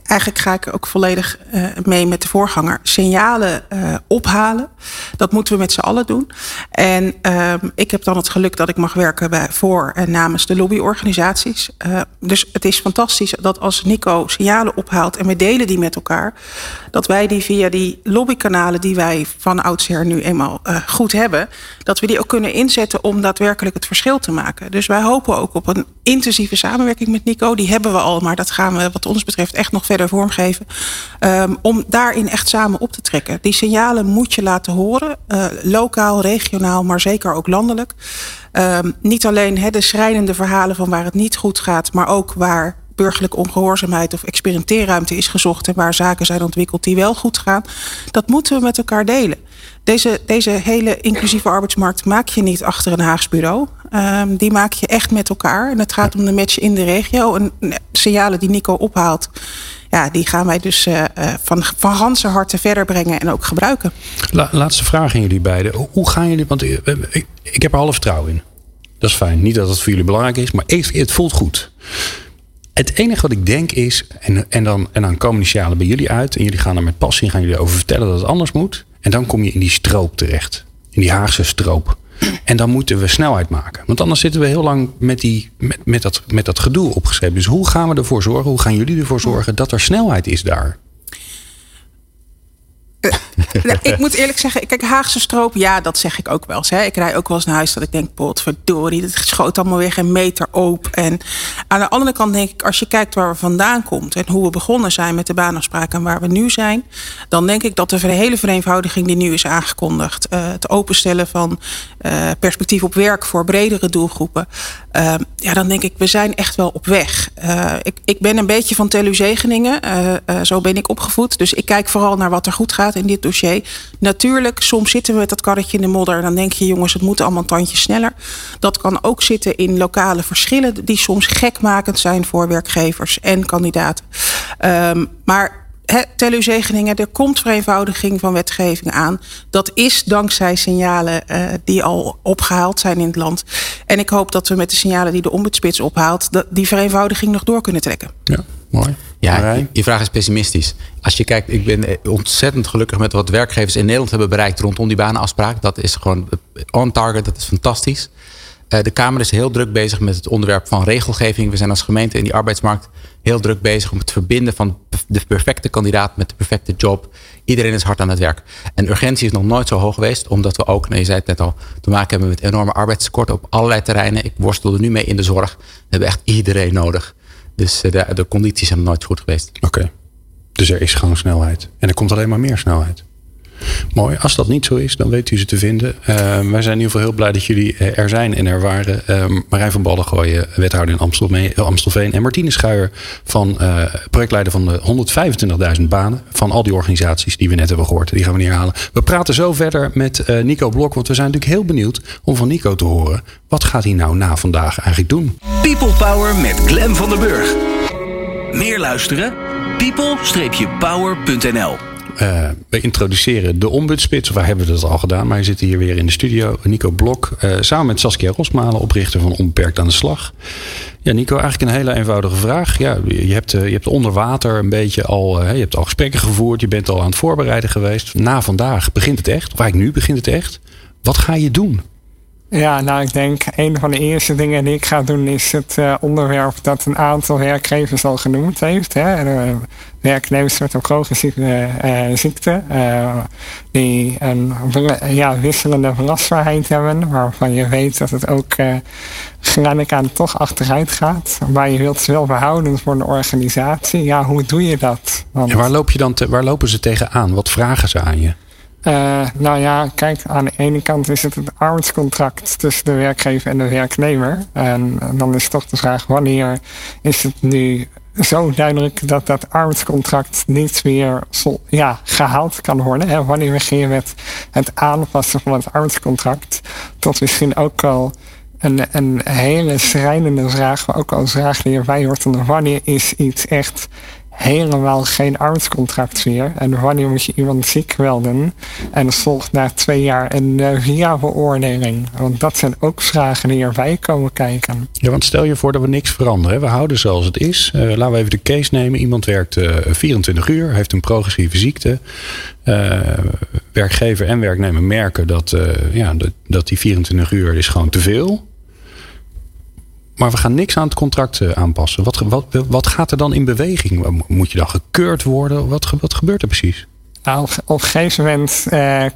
eigenlijk ga ik ook volledig uh, mee met de voorganger. Signalen uh, ophalen. Dat moeten we met z'n allen doen. En um, ik heb dan het geluk dat ik mag werken bij, voor en namens de lobbyorganisaties. dus het is fantastisch dat als Nico signalen ophaalt en we delen die met elkaar, dat wij die via die lobbykanalen die wij van oudsher nu eenmaal goed hebben, dat we die ook kunnen inzetten om daadwerkelijk het verschil te maken. Dus wij hopen ook op een intensieve samenwerking met Nico. Die hebben we al, maar dat gaan we wat ons betreft echt nog verder vormgeven. Um, om daarin echt samen op te trekken. Die signalen moet je laten horen. Uh, lokaal, regionaal, maar zeker ook landelijk. Um, niet alleen he, de schrijnende verhalen van waar het niet goed gaat, maar ook waar burgerlijke ongehoorzaamheid of experimenteerruimte is gezocht en waar zaken zijn ontwikkeld die wel goed gaan. Dat moeten we met elkaar delen. Deze, deze hele inclusieve arbeidsmarkt maak je niet achter een Haags bureau. Um, die maak je echt met elkaar. En het gaat om de match in de regio. En signalen die Nico ophaalt, ja, die gaan wij dus uh, van, van ganse harte verder brengen en ook gebruiken. La, laatste vraag aan jullie beiden. Hoe gaan jullie, want ik, heb er alle vertrouwen in. Dat is fijn. Niet dat het voor jullie belangrijk is, maar het voelt goed. Het enige wat ik denk is, en, en, dan, en komen die signalen bij jullie uit en jullie gaan er met passie gaan jullie over vertellen dat het anders moet. En dan kom je in die stroop terecht. In die Haagse stroop. En dan moeten we snelheid maken. Want anders zitten we heel lang met, die, met, met, dat, met dat gedoe opgeschreven. Dus hoe gaan we ervoor zorgen? Hoe gaan jullie ervoor zorgen dat er snelheid is daar? nou, ik moet eerlijk zeggen, kijk, Haagse stroop, ja, dat zeg ik ook wel eens. Hè. Ik rij ook wel eens naar huis dat ik denk, potverdorie, het schoot allemaal weer een meter open. En aan de andere kant denk ik, als je kijkt waar we vandaan komt en hoe we begonnen zijn met de baanafspraken en waar we nu zijn, dan denk ik dat de hele vereenvoudiging die nu is aangekondigd, uh, het openstellen van uh, perspectief op werk voor bredere doelgroepen, uh, ja, dan denk ik, we zijn echt wel op weg. ik, ik ben een beetje van Telu Zegeningen, zo ben ik opgevoed, dus ik kijk vooral naar wat er goed gaat in dit dossier. Natuurlijk, soms zitten we met dat karretje in de modder. En dan denk je, jongens, het moet allemaal een tandje sneller. Dat kan ook zitten in lokale verschillen die soms gekmakend zijn voor werkgevers en kandidaten. Um, maar tel uw zegeningen, er komt vereenvoudiging van wetgeving aan. Dat is dankzij signalen uh, die al opgehaald zijn in het land. En ik hoop dat we met de signalen die de ombudsspits ophaalt, die vereenvoudiging nog door kunnen trekken. Ja, mooi. Ja, je vraag is pessimistisch. Als je kijkt, ik ben ontzettend gelukkig met wat werkgevers in Nederland hebben bereikt rondom die banenafspraak. Dat is gewoon on target, dat is fantastisch. Eh, de Kamer is heel druk bezig met het onderwerp van regelgeving. We zijn als gemeente in die arbeidsmarkt heel druk bezig om het verbinden van de perfecte kandidaat met de perfecte job. Iedereen is hard aan het werk. En urgentie is nog nooit zo hoog geweest, omdat we ook, nou, je zei het net al, te maken hebben met enorme arbeidstekorten op allerlei terreinen. Ik worstel er nu mee in de zorg. We hebben echt iedereen nodig. Dus eh, de, de condities zijn nooit goed geweest. Oké. Dus er is gewoon snelheid. En er komt alleen maar meer snelheid. Mooi. Als dat niet zo is, dan weet u ze te vinden. Uh, wij zijn in ieder geval heel blij dat jullie eh, er zijn en er waren. Uh, Marijn van Ballengooien, wethouder in Amstelveen. En Martine Schuijer, van, projectleider van de 125.000 banen. Van al die organisaties die we net hebben gehoord. Die gaan we niet halen. We praten zo verder met Nico Blok. Want we zijn natuurlijk heel benieuwd om van Nico te horen. Wat gaat hij nou na vandaag eigenlijk doen? People Power met Glen van den Burg. Meer luisteren? people-power.nl uh, we introduceren de ombudsspits. Of hebben dat al gedaan, maar je zit hier weer in de studio. Nico Blok, uh, samen met Saskia Rosmalen, oprichter van Onbeperkt aan de Slag. Ja, Nico, eigenlijk een hele eenvoudige vraag. Ja, je, hebt, uh, je hebt onder water een beetje al, je hebt al gesprekken gevoerd. Je bent al aan het voorbereiden geweest. Na vandaag begint het echt, of eigenlijk nu begint het echt. Wat ga je doen? Ja, nou, ik denk een van de eerste dingen die ik ga doen is het uh, onderwerp dat een aantal werkgevers al genoemd heeft. Uh, werknemers met een progressieve uh, ziekte, die een ja, wisselende belastbaarheid hebben, waarvan je weet dat het ook geleidelijk aan toch achteruit gaat. Maar je wilt ze wel behouden voor een organisatie. Ja, hoe doe je dat? Want... En waar, loop je dan waar lopen ze tegenaan? Wat vragen ze aan je? Uh, nou ja, kijk, aan de ene kant is het het arbeidscontract tussen de werkgever en de werknemer. En dan is toch de vraag, wanneer is het nu zo duidelijk dat dat arbeidscontract niet meer ja, gehaald kan worden? Hè? Wanneer begin je met het aanpassen van het arbeidscontract? Tot misschien ook al een, een hele schrijnende vraag, maar ook al een vraag die erbij hoort. Wanneer is iets echt helemaal geen arbeidscontract meer. En wanneer moet je iemand ziek melden? En volgt na twee jaar een uh, via-beoordeling. Want dat zijn ook vragen die erbij komen kijken. Ja, want stel je voor dat we niks veranderen. We houden zoals het is. Uh, laten we even de case nemen. Iemand werkt uh, eh, 24 uur, heeft een progressieve ziekte. werkgever en werknemer merken dat, ja, dat, dat die 24 uur is gewoon te veel maar we gaan niks aan het contract eh, aanpassen. Wat, wat, wat gaat er dan in beweging? Moet je dan gekeurd worden? Wat, wat gebeurt er precies? Nou, op een gegeven moment, eh,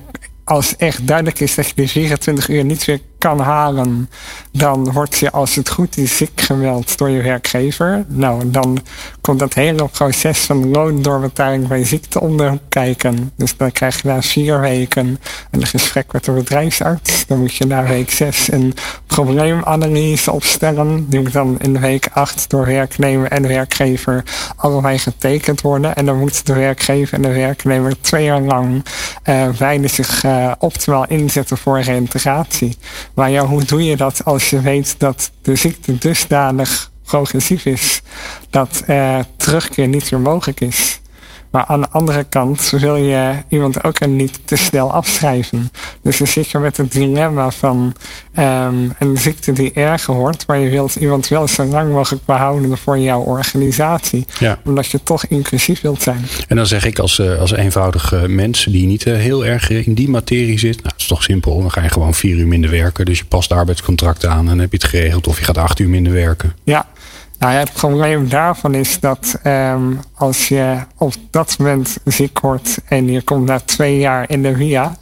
als echt duidelijk is dat je die 24 uur niet weer kan halen, dan word je als het goed is ziek gemeld door je werkgever. Nou, dan komt dat hele proces van loondoorbetaling bij ziekte onder kijken. Dus dan krijg je na vier weken een gesprek met de bedrijfsarts. Dan moet je na week zes een probleemanalyse opstellen. Die moet dan in week acht door werknemer en werkgever allebei getekend worden. En dan moet de werkgever en de werknemer twee jaar lang uh, beide zich uh, optimaal inzetten voor reintegratie. Maar ja, hoe doe je dat als je weet dat de ziekte dusdanig progressief is dat terugkeer niet meer mogelijk is? Maar aan de andere kant wil je iemand ook niet te snel afschrijven. Dus dan zit je met het dilemma van um, een ziekte die erger wordt, maar je wilt iemand wel zo lang mogelijk behouden voor jouw organisatie. Ja. Omdat je toch inclusief wilt zijn. En dan zeg ik als, eh, als eenvoudige mens die niet eh, heel erg in die materie zit, nou, het is toch simpel. Dan ga je gewoon vier uur minder werken. Dus je past arbeidscontract aan en heb je het geregeld. Of je gaat acht uur minder werken. Ja, nou ja, het probleem daarvan is dat um, als je op dat moment ziek wordt en je komt na twee jaar in de VIA.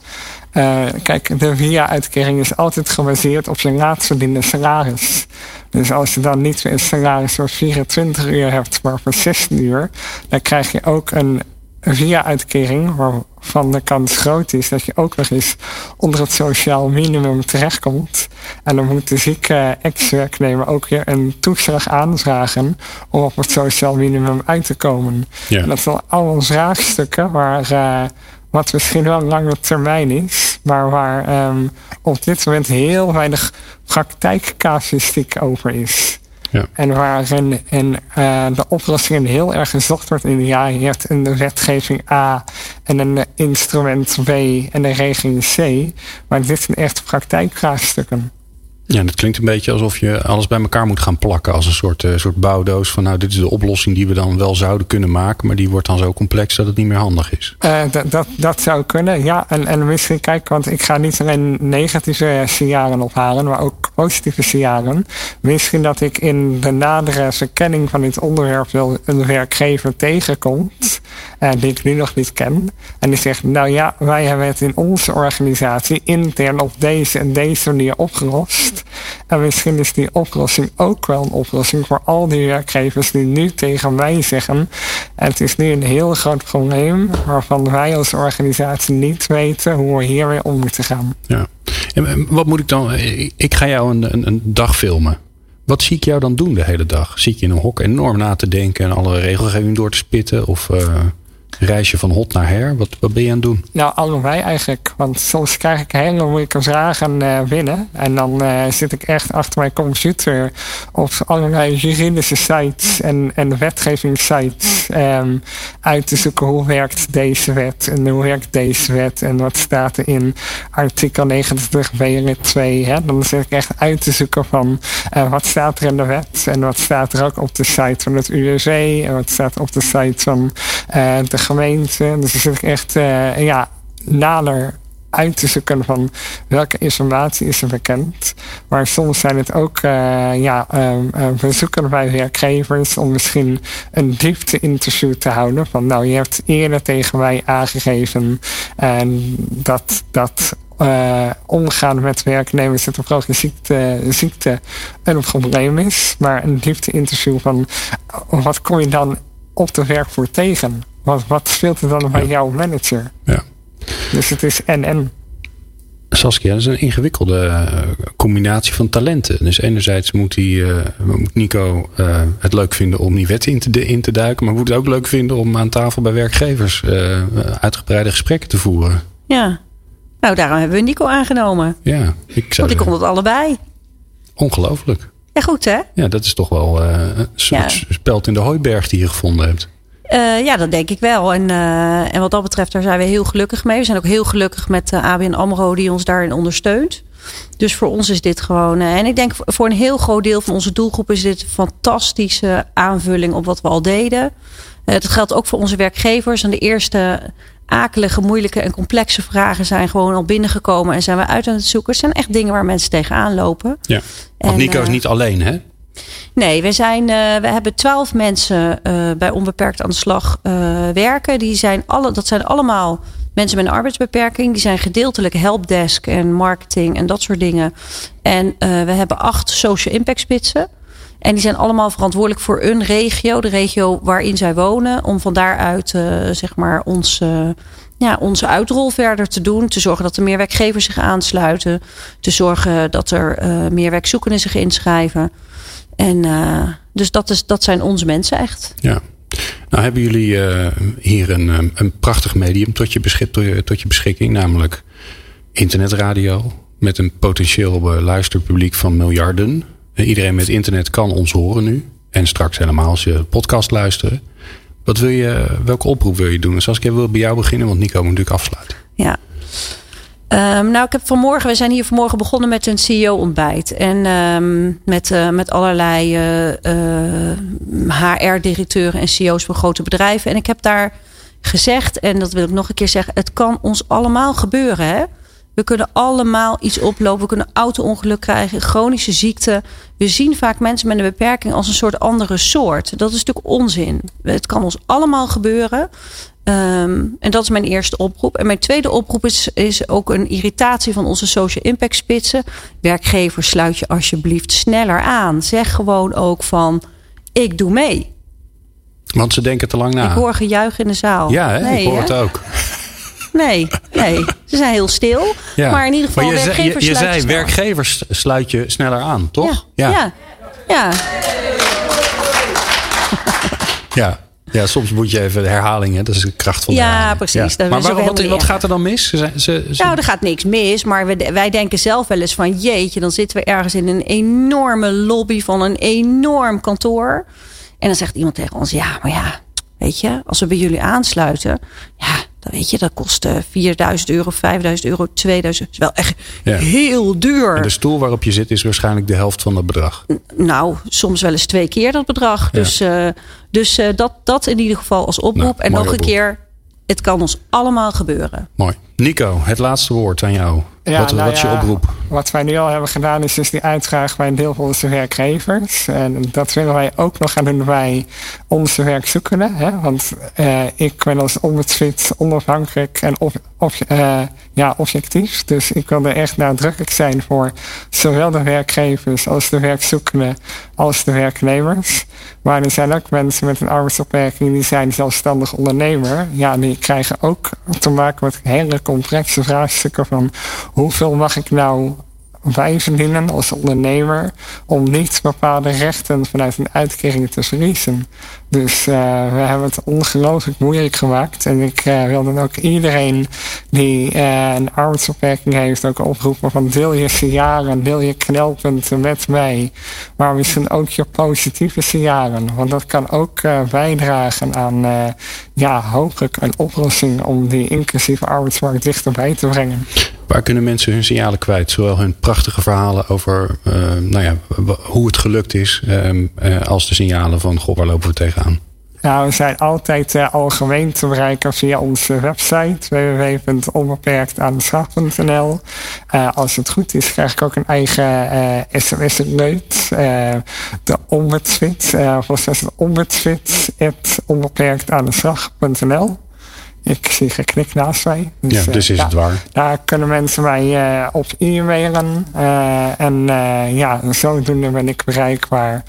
Uh, kijk, de VIA-uitkering is altijd gebaseerd op je laatst verdiende salaris. Dus als je dan niet een salaris voor 24 uur hebt, maar voor 16 uur, dan krijg je ook een via-uitkering, waarvan de kans groot is dat je ook nog eens onder het sociaal minimum terechtkomt. En dan moet de zieke ex-werknemer ook weer een toeslag aanvragen om op het sociaal minimum uit te komen. Ja. En dat zijn allemaal vraagstukken waar, uh, wat misschien wel lange termijn is, maar waar um, op dit moment heel weinig praktijkcasuïstiek over is. En waarin in, uh, de oplossingen heel erg gezocht wordt in ja, je hebt een wetgeving A en een instrument B en een regeling C. Maar dit zijn echt praktijkvraagstukken. Ja, dat klinkt een beetje alsof je alles bij elkaar moet gaan plakken. Als een soort, uh, soort bouwdoos van nou, dit is de oplossing die we dan wel zouden kunnen maken. Maar die wordt dan zo complex dat het niet meer handig is. Uh, dat, dat zou kunnen, ja. En, en misschien, kijk, want ik ga niet alleen negatieve signalen ophalen, maar ook positieve signalen. Misschien dat ik in de nadere verkenning van dit onderwerp wel een werkgever tegenkomt. Die ik nu nog niet ken. En die zegt, nou ja, wij hebben het in onze organisatie intern op deze en deze manier opgelost. En misschien is die oplossing ook wel een oplossing voor al die werkgevers die nu tegen mij zeggen. Het is nu een heel groot probleem waarvan wij als organisatie niet weten hoe we hiermee om moeten gaan. Ja. En wat moet ik dan? Ik ga jou een, een, dag filmen. Wat zie ik jou dan doen de hele dag? Zie ik je in een hok enorm na te denken en alle regelgeving door te spitten? Of uh, reisje van hot naar her? Wat, wat ben je aan het doen? Nou, allebei eigenlijk. Want soms krijg ik hele moeilijke vragen uh, binnen. En dan uh, zit ik echt achter mijn computer op allerlei juridische sites en, en wetgevingssites um, uit te zoeken hoe werkt deze wet en hoe werkt deze wet en wat staat er in artikel 90 BR 2. Hè? Dan zit ik echt uit te zoeken van uh, wat staat er in de wet en wat staat er ook op de site van het UWC en wat staat op de site van de gemeente. Dus zit echt uh, ja, nader uit te zoeken van welke informatie is er bekend. Maar soms zijn het ook uh, ja, uh, verzoeken bij werkgevers om misschien een diepte-interview te houden. Van nou, je hebt eerder tegen mij aangegeven en dat, dat omgaan met werknemers met een ziekte, ziekte een probleem is. Maar een diepte-interview van wat kom je dan op de werkvoer tegen? Wat, wat speelt er dan bij ja. jouw manager? Ja. Dus het is en-en. Saskia, dat is een ingewikkelde uh, combinatie van talenten. Dus enerzijds moet, hij, uh, moet Nico uh, het leuk vinden om die wet in te, in te duiken. Maar moet het ook leuk vinden om aan tafel bij werkgevers uitgebreide gesprekken te voeren. Ja, nou daarom hebben we Nico aangenomen. Ja, ik zou Want ik kon het allebei. Ongelooflijk. Ja, goed hè? Ja, dat is toch wel een soort ja. speld in de hooiberg die je gevonden hebt. Uh, ja, dat denk ik wel. En, uh, en wat dat betreft, daar zijn we heel gelukkig mee. We zijn ook heel gelukkig met uh, ABN AMRO die ons daarin ondersteunt. Dus voor ons is dit gewoon... en ik denk voor een heel groot deel van onze doelgroep... is dit een fantastische aanvulling op wat we al deden. dat geldt ook voor onze werkgevers. En de eerste akelige, moeilijke en complexe vragen... zijn gewoon al binnengekomen en zijn we uit aan het zoeken. Het zijn echt dingen waar mensen tegenaan lopen. Ja, want en, Nico is niet alleen, hè? Nee, we, zijn, uh, we hebben twaalf mensen uh, bij Onbeperkt aan de slag uh, werken. Die zijn alle, dat zijn allemaal mensen met een arbeidsbeperking. Die zijn gedeeltelijk helpdesk en marketing en dat soort dingen. En we hebben acht social impact spitsen. En die zijn allemaal verantwoordelijk voor een regio, de regio waarin zij wonen. Om van daaruit zeg maar ons, ja, onze uitrol verder te doen. Te zorgen dat er meer werkgevers zich aansluiten. Te zorgen dat er meer werkzoekenden zich inschrijven. En uh, dus dat, is, dat zijn onze mensen echt. Ja. Nou hebben jullie uh, hier een, een prachtig medium tot je, beschik, tot je beschikking. Namelijk internetradio. Met een potentieel luisterpubliek van miljarden. Iedereen met internet kan ons horen nu. En straks helemaal als je podcast luisteren. Wat wil je, welke oproep wil je doen? Zoals ik wil bij jou beginnen, want Nico moet natuurlijk afsluiten. Ja. Um, nou, ik heb vanmorgen, we zijn hier vanmorgen begonnen met een CEO-ontbijt. En um, met, uh, met allerlei uh, uh, HR-directeuren en CEO's van grote bedrijven. En ik heb daar gezegd, en dat wil ik nog een keer zeggen: het kan ons allemaal gebeuren. Hè? We kunnen allemaal iets oplopen. We kunnen auto-ongeluk krijgen, chronische ziekte. We zien vaak mensen met een beperking als een soort andere soort. Dat is natuurlijk onzin. Het kan ons allemaal gebeuren. Um, en dat is mijn eerste oproep. En mijn tweede oproep is, is ook een irritatie van onze social impact spitsen. Werkgevers, sluit je alsjeblieft sneller aan. Zeg gewoon ook van, ik doe mee. Want ze denken te lang na. Ik hoor gejuich in de zaal. Ja, hè? Nee, ik hoor hè? het ook. Nee, nee, ze zijn heel stil. Ja. Maar in ieder geval, maar je werkgevers je, je zei, werkgevers sluit je sneller aan, toch? Ja. Ja. ja. ja. Ja, soms moet je even de herhalingen. Dat is de kracht van de Ja, precies. Ja. Maar waarom, wat, wat gaat er dan mis? Ze, ze, ze... Nou, er gaat niks mis. Maar we, wij denken zelf wel eens van... jeetje, dan zitten we ergens in een enorme lobby van een enorm kantoor. En dan zegt iemand tegen ons... ja, maar ja, weet je, als we bij jullie aansluiten... ja, dan weet je, dat kost eh 4000 euro, 5000 euro, 2000. Dat is wel echt Ja. heel duur. En de stoel waarop je zit is waarschijnlijk de helft van dat bedrag. Nou, soms wel eens twee keer dat bedrag. Ja. Dus, eh, dus eh, dat, dat in ieder geval als oproep. Nou, en nog een keer, het kan ons allemaal gebeuren. Mooi. Nico, het laatste woord aan jou. Ja, wat, nou wat is je ja, oproep? Wat wij nu al hebben gedaan is dus die uitdraag bij een deel van onze werkgevers. En dat willen wij ook nog gaan doen bij onze werkzoekenden. Hè? Want eh, ik ben als ombudsfit onafhankelijk en of, of, eh, ja, objectief. Dus ik wil er echt nadrukkelijk zijn voor zowel de werkgevers als de werkzoekenden als de werknemers. Maar er zijn ook mensen met een arbeidsopmerking die zijn zelfstandig ondernemer. Ja, die krijgen ook te maken met hele complexe vraagstukken van hoeveel mag ik nou wij verdienen als ondernemer om niet bepaalde rechten vanuit een uitkering te verliezen. Dus eh, we hebben het ongelooflijk moeilijk gemaakt. En ik eh, wil dan ook iedereen die eh, een arbeidsbeperking heeft ook oproepen van deel je signalen, deel je knelpunten met mij. Maar misschien ook je positieve signalen. Want dat kan ook bijdragen aan ja, hopelijk een oplossing om die inclusieve arbeidsmarkt dichterbij te brengen. Waar kunnen mensen hun signalen kwijt? Zowel hun prachtige verhalen over eh, nou ja, hoe het gelukt is, ehm, eh, als de signalen van goh, waar lopen we tegenaan? Nou, we zijn altijd eh, algemeen te bereiken via onze website www.onbeperktaandeslag.nl. Eh als het goed is, krijg ik ook een eigen sms-alert. eh de ombudsfit. volgens mij is het. Ik zie geknik naast mij. Ja, eh, dus is het waar. Daar kunnen mensen mij eh, op e-mailen. eh, en ja, zodoende ben ik bereikbaar.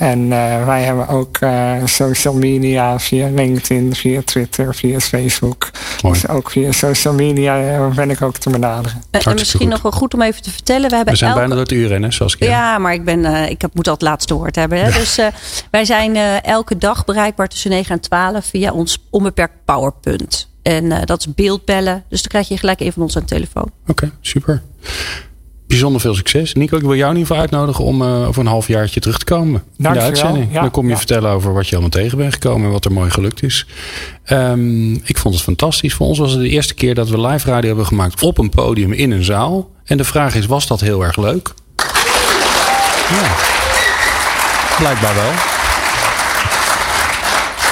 En eh, wij hebben ook eh, social media via LinkedIn, via Twitter, via Facebook. Mooi. Dus ook via social media eh, ben ik ook te benaderen. En- misschien goed. nog wel goed om even te vertellen. We, hebben We zijn elke- bijna door het uur rennen, zoals ik Ja, maar ik, ben, eh, ik heb, moet al het laatste woord hebben. Hè? Dus eh, wij zijn eh, elke dag bereikbaar tussen 9 en 12 via ons onbeperkt powerpunt. En eh, dat is beeldbellen. Dus dan krijg je gelijk een van ons aan de telefoon. Oké, super. Bijzonder veel succes. Nico, ik wil jou in ieder geval uitnodigen om eh, over een halfjaartje terug te komen in de Dankjewel. uitzending. Ja, Dan kom je ja. vertellen over wat je allemaal tegen bent gekomen en wat er mooi gelukt is. Ehm, ik vond het fantastisch. Voor ons was het de eerste keer dat we live radio hebben gemaakt op een podium in een zaal. En de vraag is, was dat heel erg leuk? Ja. Blijkbaar wel.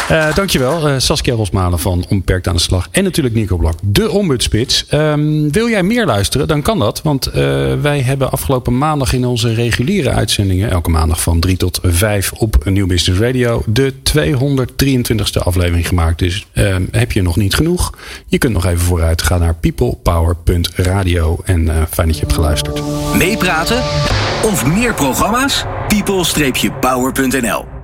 Eh, dankjewel, eh, Saskia Rosmalen van Onbeperkt aan de Slag. En natuurlijk Nico Blok, de ombudsspits. Ehm, wil jij meer luisteren, dan kan dat. Want eh, wij hebben afgelopen maandag in onze reguliere uitzendingen... elke maandag van 3 tot 5 op Nieuw Business Radio... de 223ste aflevering gemaakt. Dus ehm, heb je nog niet genoeg? Je kunt nog even vooruit. Ga naar peoplepower.radio. En fijn dat je hebt geluisterd. Meepraten of meer programma's? people-power.nl